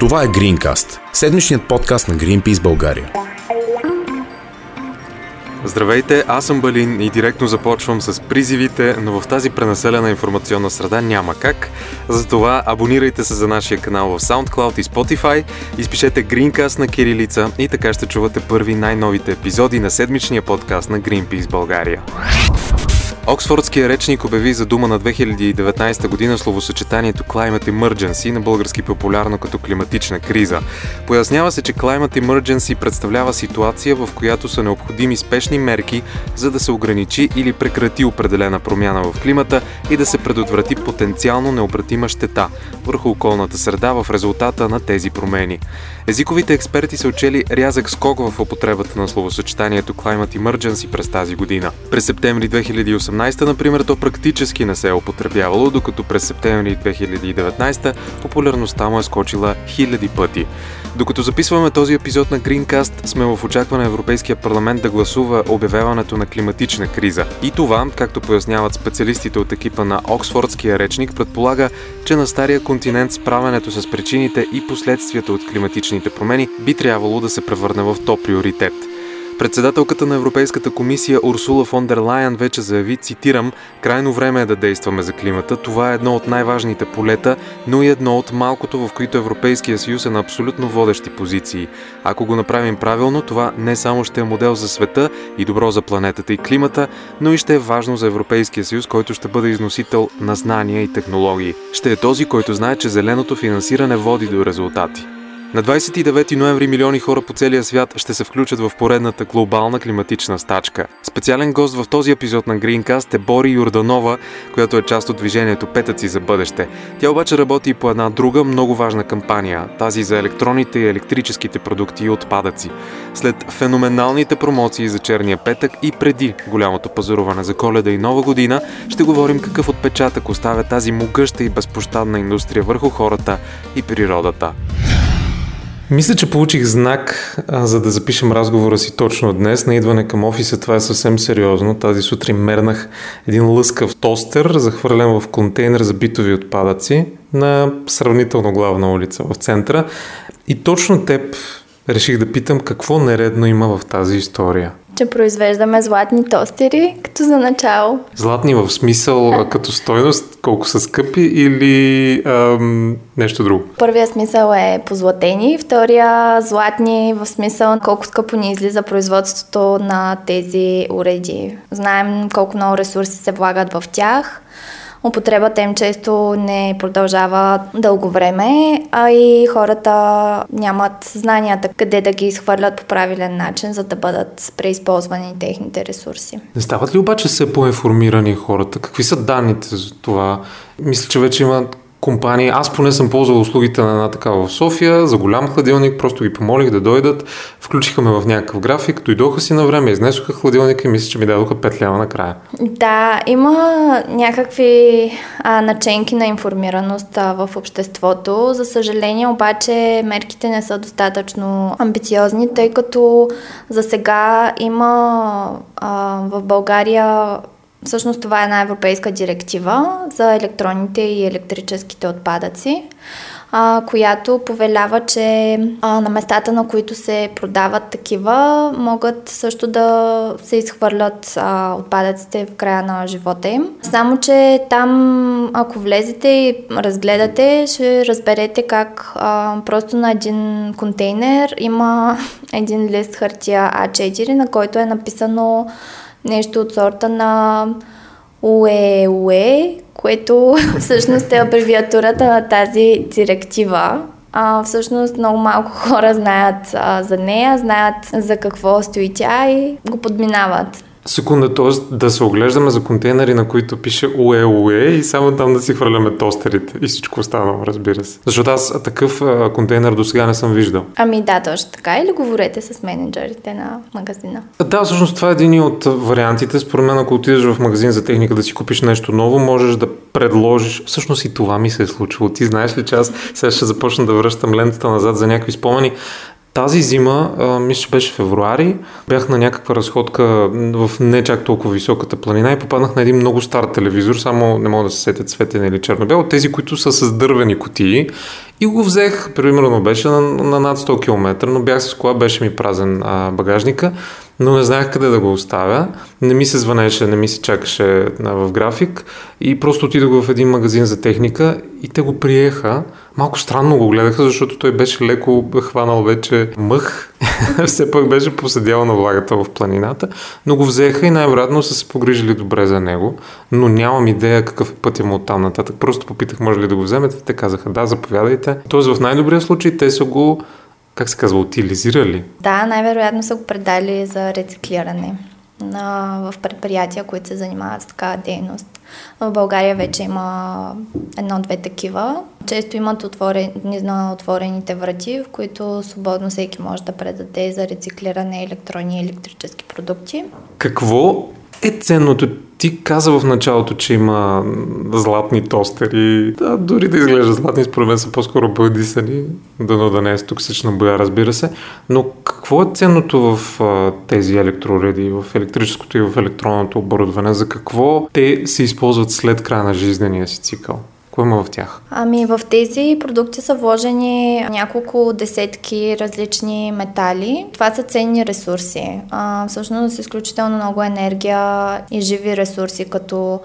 Това е Greencast, седмичният подкаст на Greenpeace България. Здравейте, аз съм Балин и директно започвам с призивите, но в тази пренаселена информационна среда няма как. Затова абонирайте се за нашия канал в SoundCloud и Spotify, изпишете Greencast на кирилица и така ще чувате първи най-новите епизоди на седмичния подкаст на Greenpeace България. Оксфордския речник обяви за дума на 2019 година словосъчетанието Climate Emergency, на български популярно като климатична криза. Пояснява се, че Climate Emergency представлява ситуация, в която са необходими спешни мерки, за да се ограничи или прекрати определена промяна в климата и да се предотврати потенциално необратима щета върху околната среда в резултата на тези промени. Езиковите експерти са учели рязък скок в употребата на словосъчетанието Climate Emergency през тази година. През септември 2018, например, то практически не се е употребявало, докато през септември 2019 популярността му е скочила хиляди пъти. Докато записваме този епизод на Greencast, сме в очакване Европейския парламент да гласува обявяването на климатична криза. И това, както поясняват специалистите от екипа на Оксфордския речник, предполага, че на стария континент справянето с причините и последствията от климатичните промени би трябвало да се превърне в топ приоритет – Председателката на Европейската комисия Урсула фон дер Лайен вече заяви, цитирам, крайно време е да действаме за климата. Това е едно от най-важните полета, но и едно от малкото, в които Европейския съюз е на абсолютно водещи позиции. Ако го направим правилно, това не само ще е модел за света и добро за планетата и климата, но и ще е важно за Европейския съюз, който ще бъде износител на знания и технологии. Ще е този, който знае, че зеленото финансиране води до резултати. На 29 ноември милиони хора по целия свят ще се включат в поредната глобална климатична стачка. Специален гост в този епизод на Greencast е Бори Юрданова, която е част от движението Петъци за бъдеще. Тя обаче работи по една друга много важна кампания, тази за електроните и електрическите продукти и отпадъци. След феноменалните промоции за черния петък и преди голямото пазаруване за коледа и нова година, ще говорим какъв отпечатък оставя тази могъща и безпощадна индустрия върху хората и природата. Мисля, че получих знак, а, за да запишем разговора си точно днес. На идване към офиса това е съвсем сериозно. Тази сутрин мернах един лъскав тостер, захвърлен в контейнер за битови отпадъци на сравнително главна улица в центъра. И точно теб реших да питам какво нередно има в тази история че произвеждаме златни тостери, като за начало. Златни в смисъл като стойност, колко са скъпи или ам, нещо друго? Първия смисъл е позлатени, втория златни в смисъл колко скъпо ни излиза производството на тези уреди. Знаем колко много ресурси се влагат в тях употребата им често не продължава дълго време, а и хората нямат знанията къде да ги изхвърлят по правилен начин, за да бъдат преизползвани техните ресурси. Не стават ли обаче все по-информирани хората? Какви са данните за това? Мисля, че вече има компании. Аз поне съм ползвал услугите на една такава в София, за голям хладилник, просто ги помолих да дойдат, включиха ме в някакъв график, дойдоха си на време, изнесоха хладилника и мисля, че ми дадоха 5 лева накрая. Да, има някакви а, наченки на информираност а, в обществото. За съжаление обаче мерките не са достатъчно амбициозни, тъй като за сега има а, в България Всъщност това е една европейска директива за електронните и електрическите отпадъци, а, която повелява, че а, на местата, на които се продават такива, могат също да се изхвърлят а, отпадъците в края на живота им. Само, че там, ако влезете и разгледате, ще разберете как а, просто на един контейнер има един лист хартия А4, на който е написано нещо от сорта на УЕУЕ, което всъщност е абревиатурата на тази директива. А, всъщност много малко хора знаят а, за нея, знаят за какво стои тя и го подминават. Секунда, т.е. да се оглеждаме за контейнери, на които пише УЕ, УЕ и само там да си хвърляме тостерите и всичко останало, разбира се. Защото аз такъв а, контейнер до сега не съм виждал. Ами да, точно така. Или говорете с менеджерите на магазина. Да, всъщност това е един от вариантите. Според мен, ако отидеш в магазин за техника да си купиш нещо ново, можеш да предложиш. Всъщност и това ми се е случило. Ти знаеш ли, че аз сега ще започна да връщам лентата назад за някакви спомени. Тази зима, мисля, че беше февруари, бях на някаква разходка в не чак толкова високата планина и попаднах на един много стар телевизор, само не мога да се сетят цветен или черно-бел, тези, които са с дървени кутии И го взех, примерно беше на, на над 100 км, но бях с кола, беше ми празен а, багажника, но не знаех къде да го оставя. Не ми се звънеше, не ми се чакаше а, в график и просто отидох в един магазин за техника и те го приеха. Малко странно го гледаха, защото той беше леко хванал вече мъх. Все пак беше поседял на влагата в планината, но го взеха и най-вероятно са се погрижили добре за него, но нямам идея какъв е пътя му оттам нататък. Просто попитах може ли да го вземете, те казаха да, заповядайте. Тоест в най-добрия случай те са го как се казва, утилизирали? Да, най-вероятно са го предали за рециклиране на, в предприятия, които се занимават с такава дейност. В България вече има едно-две такива. Често имат отворени, на отворените врати, в които свободно всеки може да предаде за рециклиране електронни и електрически продукти. Какво е ценното ти каза в началото, че има златни тостери. Да, дори да изглежда златни, според мен са по-скоро бъдисани. Дано да не е с токсична боя, разбира се. Но какво е ценното в а, тези електроуреди, в електрическото и в електронното оборудване? За какво те се използват след края на жизнения си цикъл? Какво има в тях? Ами в тези продукти са вложени няколко десетки различни метали. Това са ценни ресурси. А, всъщност изключително много енергия и живи ресурси, като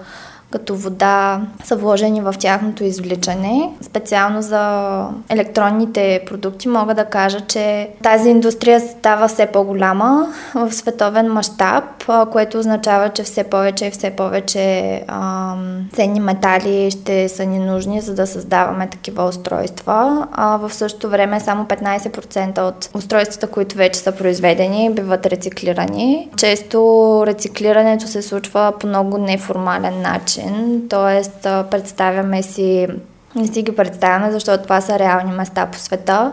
като вода, са вложени в тяхното извличане. Специално за електронните продукти мога да кажа, че тази индустрия става все по-голяма в световен мащаб, което означава, че все повече и все повече ам, ценни метали ще са ни нужни, за да създаваме такива устройства. А в същото време само 15% от устройствата, които вече са произведени, биват рециклирани. Често рециклирането се случва по много неформален начин начин, т.е. представяме си, не си ги представяме, защото това са реални места по света,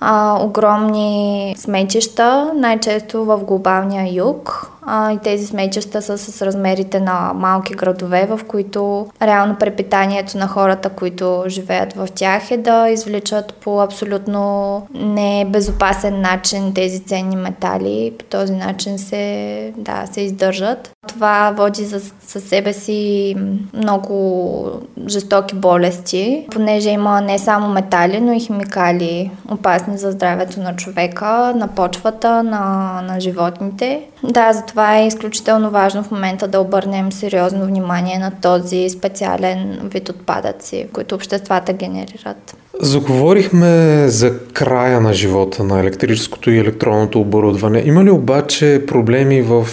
а, огромни сметища, най-често в глобалния юг, а, и тези сметища са с размерите на малки градове, в които реално препитанието на хората, които живеят в тях е да извличат по абсолютно небезопасен начин тези ценни метали. По този начин се, да, се издържат. Това води за, със себе си много жестоки болести, понеже има не само метали, но и химикали, опасни за здравето на човека, на почвата, на, на животните. Да, затова е изключително важно в момента да обърнем сериозно внимание на този специален вид отпадъци, които обществата генерират. Заговорихме за края на живота на електрическото и електронното оборудване. Има ли обаче проблеми в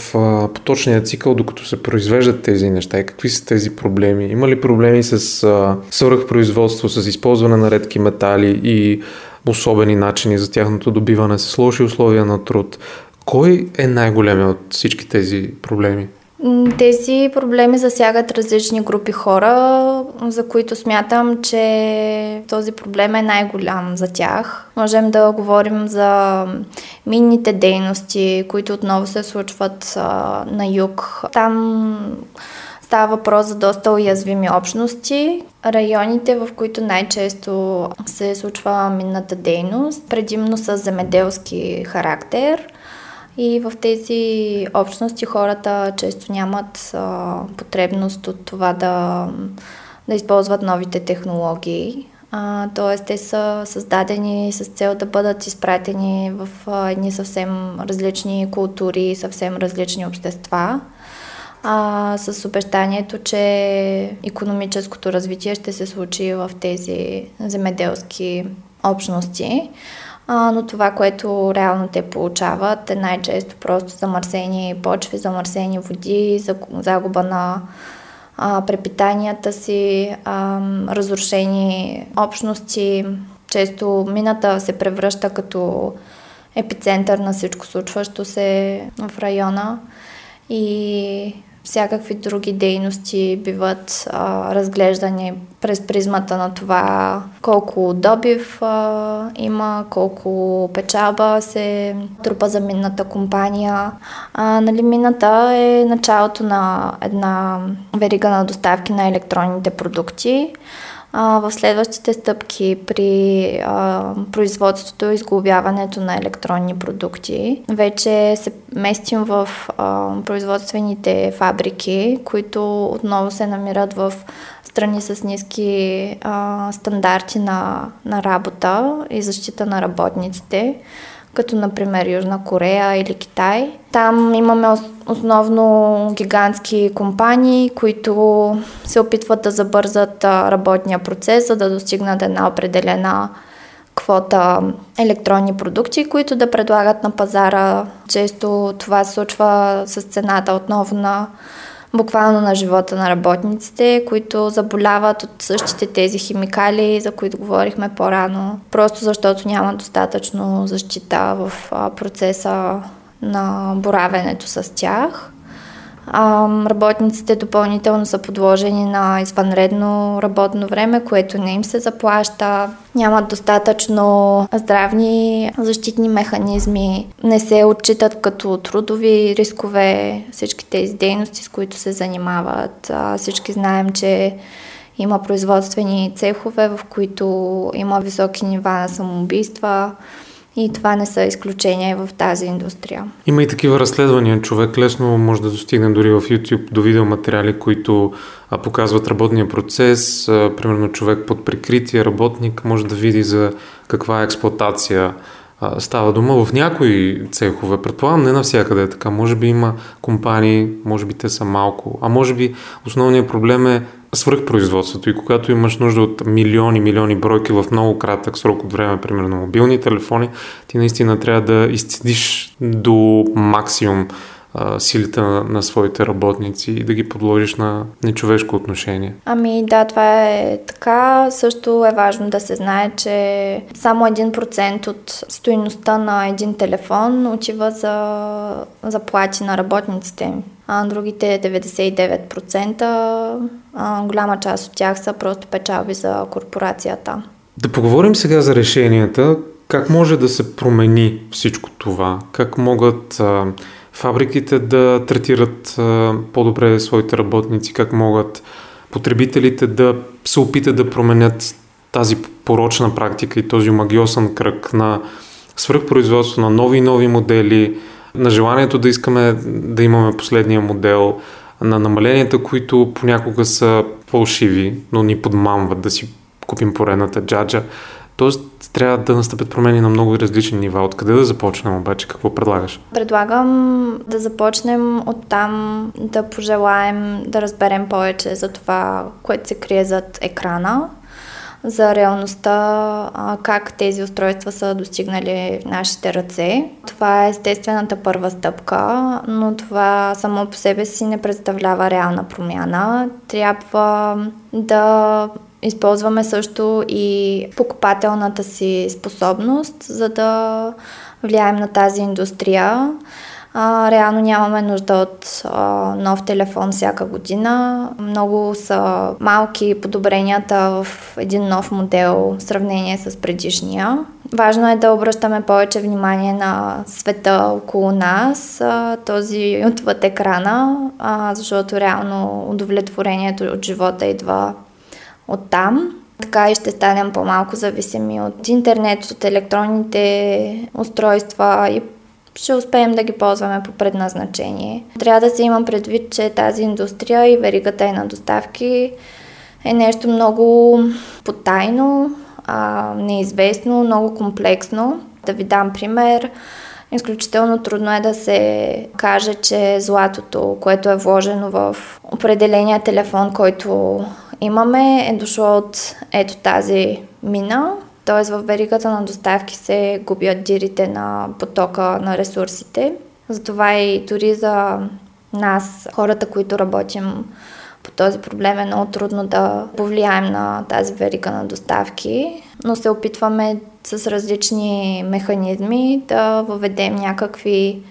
поточния цикъл, докато се произвеждат тези неща? И какви са тези проблеми? Има ли проблеми с а, свръхпроизводство, с използване на редки метали и особени начини за тяхното добиване, с лоши условия на труд? Кой е най-големият от всички тези проблеми? Тези проблеми засягат различни групи хора, за които смятам, че този проблем е най-голям за тях. Можем да говорим за минните дейности, които отново се случват а, на юг. Там става въпрос за доста уязвими общности. Районите, в които най-често се случва минната дейност, предимно с земеделски характер – и в тези общности хората често нямат а, потребност от това да, да използват новите технологии. Тоест, те са създадени с цел да бъдат изпратени в а, едни съвсем различни култури, съвсем различни общества. А, с обещанието, че економическото развитие ще се случи в тези земеделски общности а, но това, което реално те получават е най-често просто замърсени почви, замърсени води, загуба на а, препитанията си, а, разрушени общности. Често мината се превръща като епицентър на всичко случващо се в района и всякакви други дейности биват а, разглеждани през призмата на това колко добив а, има, колко печалба се трупа за минната компания. А, нали, мината е началото на една верига на доставки на електронните продукти. А, в следващите стъпки при а, производството и изглобяването на електронни продукти. Вече се местим в а, производствените фабрики, които отново се намират в страни с ниски а, стандарти на, на работа и защита на работниците като например Южна Корея или Китай. Там имаме основно гигантски компании, които се опитват да забързат работния процес, за да достигнат една определена квота електронни продукти, които да предлагат на пазара. Често това се случва с цената отново на буквално на живота на работниците, които заболяват от същите тези химикали, за които говорихме по-рано, просто защото няма достатъчно защита в процеса на боравенето с тях. Работниците допълнително са подложени на извънредно работно време, което не им се заплаща. Нямат достатъчно здравни защитни механизми. Не се отчитат като трудови рискове всички тези дейности, с които се занимават. Всички знаем, че има производствени цехове, в които има високи нива на самоубийства. И това не са изключения в тази индустрия. Има и такива разследвания. Човек лесно може да достигне дори в YouTube до видеоматериали, които показват работния процес. Примерно човек под прикритие, работник, може да види за каква експлуатация а, става дума в някои цехове. Предполагам, не навсякъде е така. Може би има компании, може би те са малко. А може би основният проблем е свръхпроизводството и когато имаш нужда от милиони, милиони бройки в много кратък срок от време, примерно мобилни телефони, ти наистина трябва да изцедиш до максимум а, силите на, на своите работници и да ги подложиш на нечовешко отношение. Ами да, това е така. Също е важно да се знае, че само 1% от стоиността на един телефон отива за заплати на работниците а другите 99%, а, голяма част от тях са просто печалби за корпорацията. Да поговорим сега за решенията. Как може да се промени всичко това? Как могат а, фабриките да третират по-добре своите работници? Как могат потребителите да се опитат да променят тази порочна практика и този магиосен кръг на свръхпроизводство на нови и нови модели, на желанието да искаме да имаме последния модел, на намаленията, които понякога са фалшиви, но ни подмамват да си купим поредната джаджа. Тоест, трябва да настъпят промени на много различни нива. Откъде да започнем обаче? Какво предлагаш? Предлагам да започнем от там да пожелаем да разберем повече за това, което се крие зад екрана, за реалността, как тези устройства са достигнали в нашите ръце. Това е естествената първа стъпка, но това само по себе си не представлява реална промяна. Трябва да използваме също и покупателната си способност, за да влияем на тази индустрия. А, реално нямаме нужда от а, нов телефон всяка година. Много са малки подобренията в един нов модел в сравнение с предишния. Важно е да обръщаме повече внимание на света около нас, а, този отвъд екрана, а, защото реално удовлетворението от живота идва от там. Така и ще станем по-малко зависими от интернет, от електронните устройства и ще успеем да ги ползваме по предназначение. Трябва да се имам предвид, че тази индустрия и веригата е на доставки е нещо много потайно, а, неизвестно, много комплексно. Да ви дам пример. Изключително трудно е да се каже, че златото, което е вложено в определения телефон, който имаме, е дошло от ето тази мина, т.е. в веригата на доставки се губят дирите на потока на ресурсите. Затова и дори за нас, хората, които работим по този проблем е много трудно да повлияем на тази верига на доставки, но се опитваме с различни механизми да въведем някакви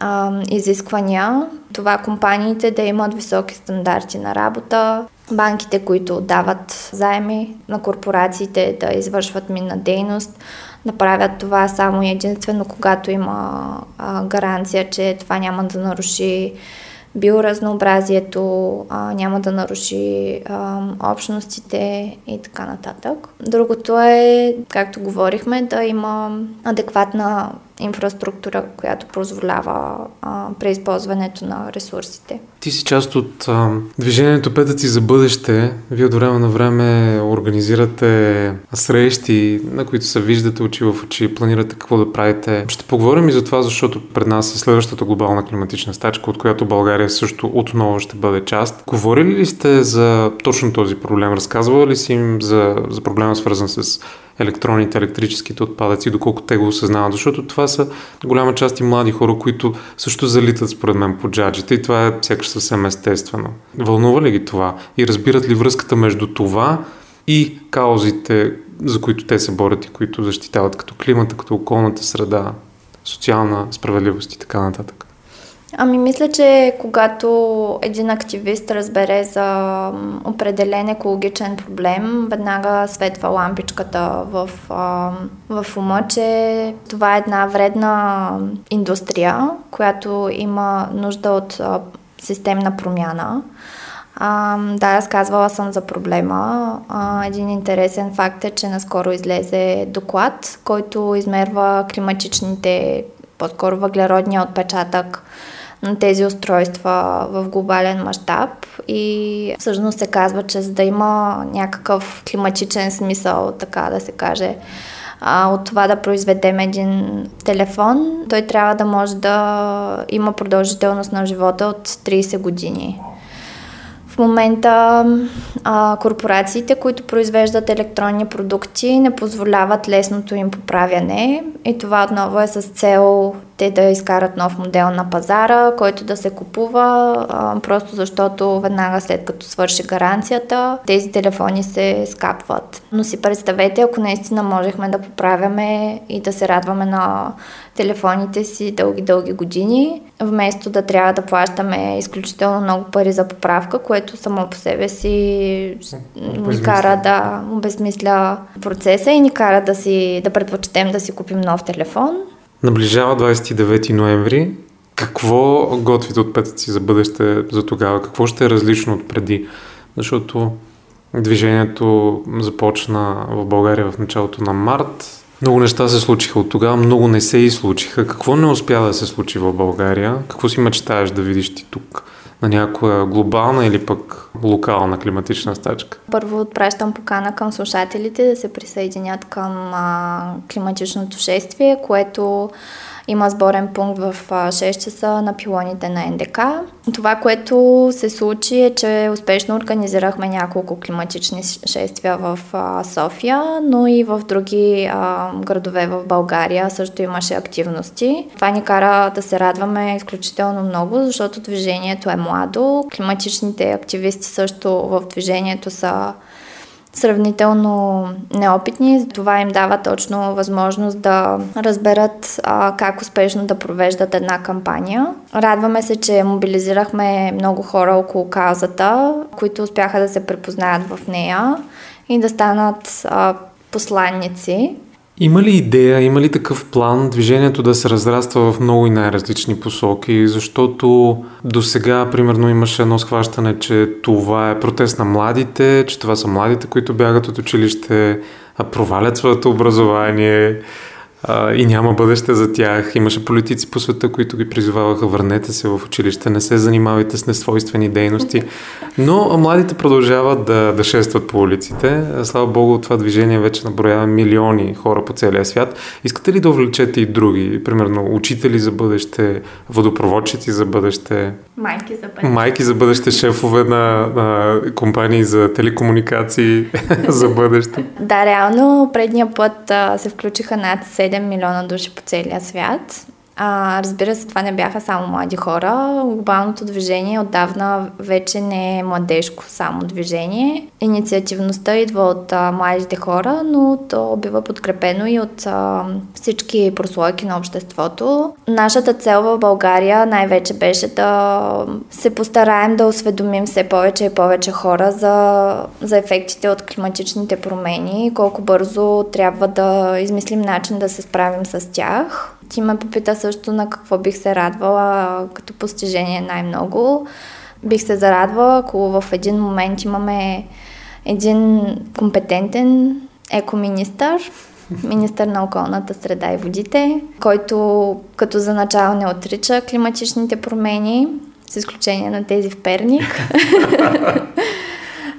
а, изисквания. Това компаниите да имат високи стандарти на работа, банките, които дават заеми на корпорациите да извършват минна дейност, да правят това само и единствено, когато има а, гаранция, че това няма да наруши биоразнообразието, а, няма да наруши а, общностите и така нататък. Другото е, както говорихме, да има адекватна инфраструктура, която позволява а, преизползването на ресурсите. Ти си част от а, движението Петъци за бъдеще. Вие от време на време организирате срещи, на които се виждате очи в очи, планирате какво да правите. Ще поговорим и за това, защото пред нас е следващата глобална климатична стачка, от която България също отново ще бъде част. Говорили ли сте за точно този проблем? Разказвали ли си им за, за проблема свързан с електроните, електрическите отпадъци, доколко те го осъзнават. Защото това са голяма част и млади хора, които също залитат според мен по джаджите и това е сякаш съвсем естествено. Вълнува ли ги това? И разбират ли връзката между това и каузите, за които те се борят и които защитават като климата, като околната среда, социална справедливост и така нататък? Ами мисля, че когато един активист разбере за определен екологичен проблем, веднага светва лампичката в, в ума, че това е една вредна индустрия, която има нужда от системна промяна. А, да, разказвала съм за проблема. А, един интересен факт е, че наскоро излезе доклад, който измерва климатичните, по-скоро въглеродния отпечатък на тези устройства в глобален мащаб и всъщност се казва, че за да има някакъв климатичен смисъл, така да се каже, а, от това да произведем един телефон, той трябва да може да има продължителност на живота от 30 години. В момента а, корпорациите, които произвеждат електронни продукти, не позволяват лесното им поправяне и това отново е с цел те да изкарат нов модел на пазара, който да се купува, а, просто защото веднага след като свърши гаранцията, тези телефони се скапват. Но си представете, ако наистина можехме да поправяме и да се радваме на телефоните си дълги-дълги години, вместо да трябва да плащаме изключително много пари за поправка, което само по себе си ни кара да обезмисля процеса и ни кара да, си, да предпочетем да си купим нов телефон. Наближава 29 ноември. Какво готвите от петъци за бъдеще за тогава? Какво ще е различно от преди? Защото движението започна в България в началото на март, много неща се случиха от тогава, много не се и случиха. Какво не успя да се случи в България? Какво си мечтаеш да видиш ти тук? На някоя глобална или пък локална климатична стачка? Първо отпращам покана към слушателите да се присъединят към а, климатичното шествие, което има сборен пункт в 6 часа на пилоните на НДК. Това, което се случи е, че успешно организирахме няколко климатични шествия в София, но и в други градове в България също имаше активности. Това ни кара да се радваме изключително много, защото движението е младо. Климатичните активисти също в движението са сравнително неопитни, това им дава точно възможност да разберат а, как успешно да провеждат една кампания. Радваме се, че мобилизирахме много хора около каузата, които успяха да се препознаят в нея и да станат а, посланници. Има ли идея, има ли такъв план движението да се разраства в много и най-различни посоки? Защото до сега, примерно, имаше едно схващане, че това е протест на младите, че това са младите, които бягат от училище, провалят своето образование, а, и няма бъдеще за тях. Имаше политици по света, които ги призоваваха върнете се в училище, не се занимавайте с несвойствени дейности. Но младите продължават да, да шестват по улиците. Слава Богу, това движение вече наброява милиони хора по целия свят. Искате ли да увлечете и други? Примерно учители за бъдеще, водопроводчици за бъдеще, майки за бъдеще, майки за бъдеще шефове на, на компании за телекомуникации за бъдеще. Да, реално предния път а, се включиха над 7 милиона души по целия свят. А, разбира се, това не бяха само млади хора. Глобалното движение отдавна вече не е младежко само движение. Инициативността идва от а, младите хора, но то бива подкрепено и от а, всички прослойки на обществото. Нашата цел в България най-вече беше да се постараем да осведомим все повече и повече хора за, за ефектите от климатичните промени, колко бързо трябва да измислим начин да се справим с тях Ти ме попита също на какво бих се радвала като постижение най-много. Бих се зарадвала, ако в един момент имаме един компетентен екоминистър, министър на околната среда и водите, който като за начало не отрича климатичните промени, с изключение на тези в Перник.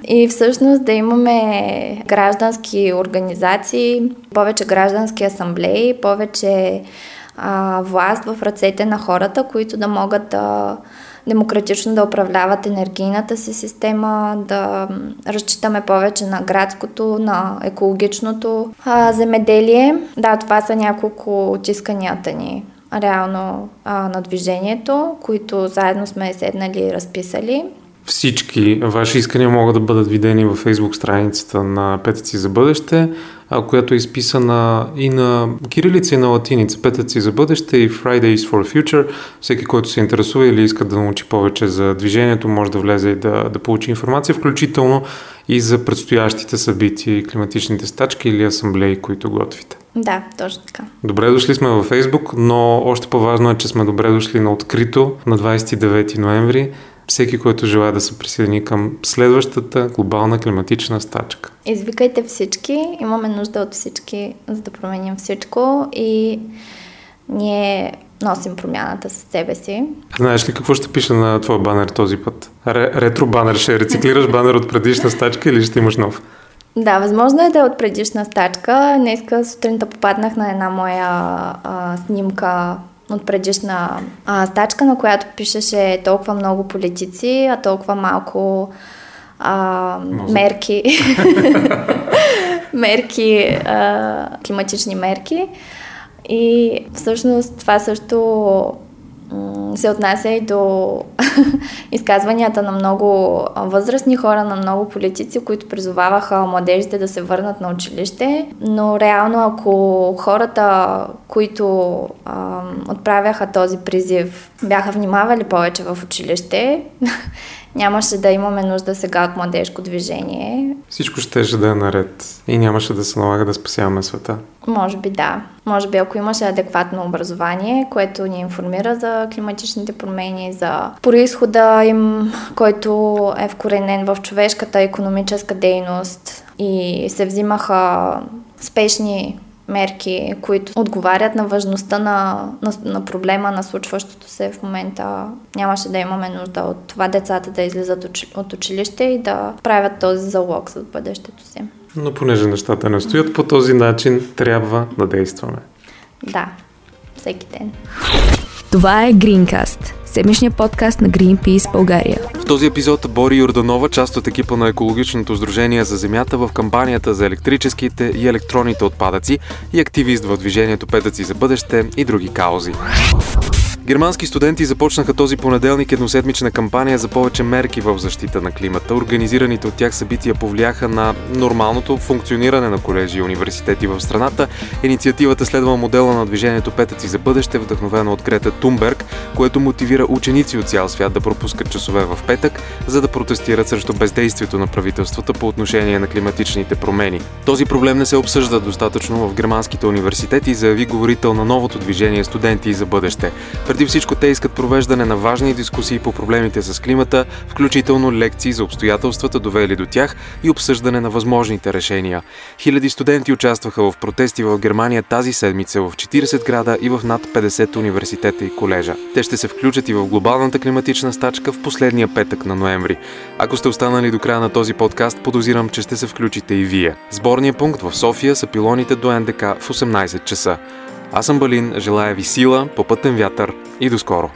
И всъщност да имаме граждански организации, повече граждански асамблеи, повече а, власт в ръцете на хората, които да могат да демократично да управляват енергийната си система, да разчитаме повече на градското, на екологичното а, земеделие. Да, това са няколко от исканията ни реално а, на движението, които заедно сме седнали и разписали. Всички ваши искания могат да бъдат видени във фейсбук страницата на Петъци за бъдеще, която е изписана и на кирилица и на латиница. Петъци за бъдеще и Fridays for Future. Всеки, който се интересува или иска да научи повече за движението, може да влезе и да, да получи информация, включително и за предстоящите събития и климатичните стачки или асамблеи, които готвите. Да, точно така. Добре дошли сме във Фейсбук, но още по-важно е, че сме добре дошли на открито на 29 ноември всеки, който желая да се присъедини към следващата глобална климатична стачка. Извикайте всички, имаме нужда от всички, за да променим всичко и ние носим промяната с себе си. Знаеш ли какво ще пише на твоя банер този път? ретро банер. Ще рециклираш банер от предишна стачка или ще имаш нов? Да, възможно е да е от предишна стачка. Днеска сутринта попаднах на една моя а, снимка от предишна а, стачка, на която пишеше толкова много политици, а толкова малко а, мерки, мерки, а, климатични мерки. И всъщност това също се отнася и до изказванията на много възрастни хора, на много политици, които призоваваха младежите да се върнат на училище. Но реално, ако хората, които а, отправяха този призив, бяха внимавали повече в училище, нямаше да имаме нужда сега от младежко движение. Всичко щеше да е наред и нямаше да се налага да спасяваме света. Може би да. Може би ако имаше адекватно образование, което ни информира за климатичните промени, за происхода им, който е вкоренен в човешката економическа дейност и се взимаха спешни мерки, които отговарят на важността на, на, на проблема, на случващото се в момента. Нямаше да имаме нужда от това децата да излизат от училище и да правят този залог за бъдещето си. Но понеже нещата не стоят по този начин, трябва да действаме. Да, всеки ден. Това е Greencast, седмичния подкаст на Greenpeace България. В този епизод Бори Юрданова, част от екипа на Екологичното сдружение за земята в кампанията за електрическите и електронните отпадъци и активист в движението Петъци за бъдеще и други каузи. Германски студенти започнаха този понеделник едноседмична кампания за повече мерки в защита на климата. Организираните от тях събития повлияха на нормалното функциониране на колежи и университети в страната. Инициативата следва модела на движението Петъци за бъдеще, вдъхновено от Крета Тумберг, което мотивира ученици от цял свят да пропускат часове в петък, за да протестират срещу бездействието на правителствата по отношение на климатичните промени. Този проблем не се обсъжда достатъчно в германските университети, заяви говорител на новото движение Студенти за бъдеще. Преди всичко те искат провеждане на важни дискусии по проблемите с климата, включително лекции за обстоятелствата, довели до тях и обсъждане на възможните решения. Хиляди студенти участваха в протести в Германия тази седмица в 40 града и в над 50 университета и колежа. Те ще се включат и в глобалната климатична стачка в последния петък на ноември. Ако сте останали до края на този подкаст, подозирам, че ще се включите и вие. Сборният пункт в София са пилоните до НДК в 18 часа. Аз съм Балин, желая ви сила, попътен вятър и до скоро!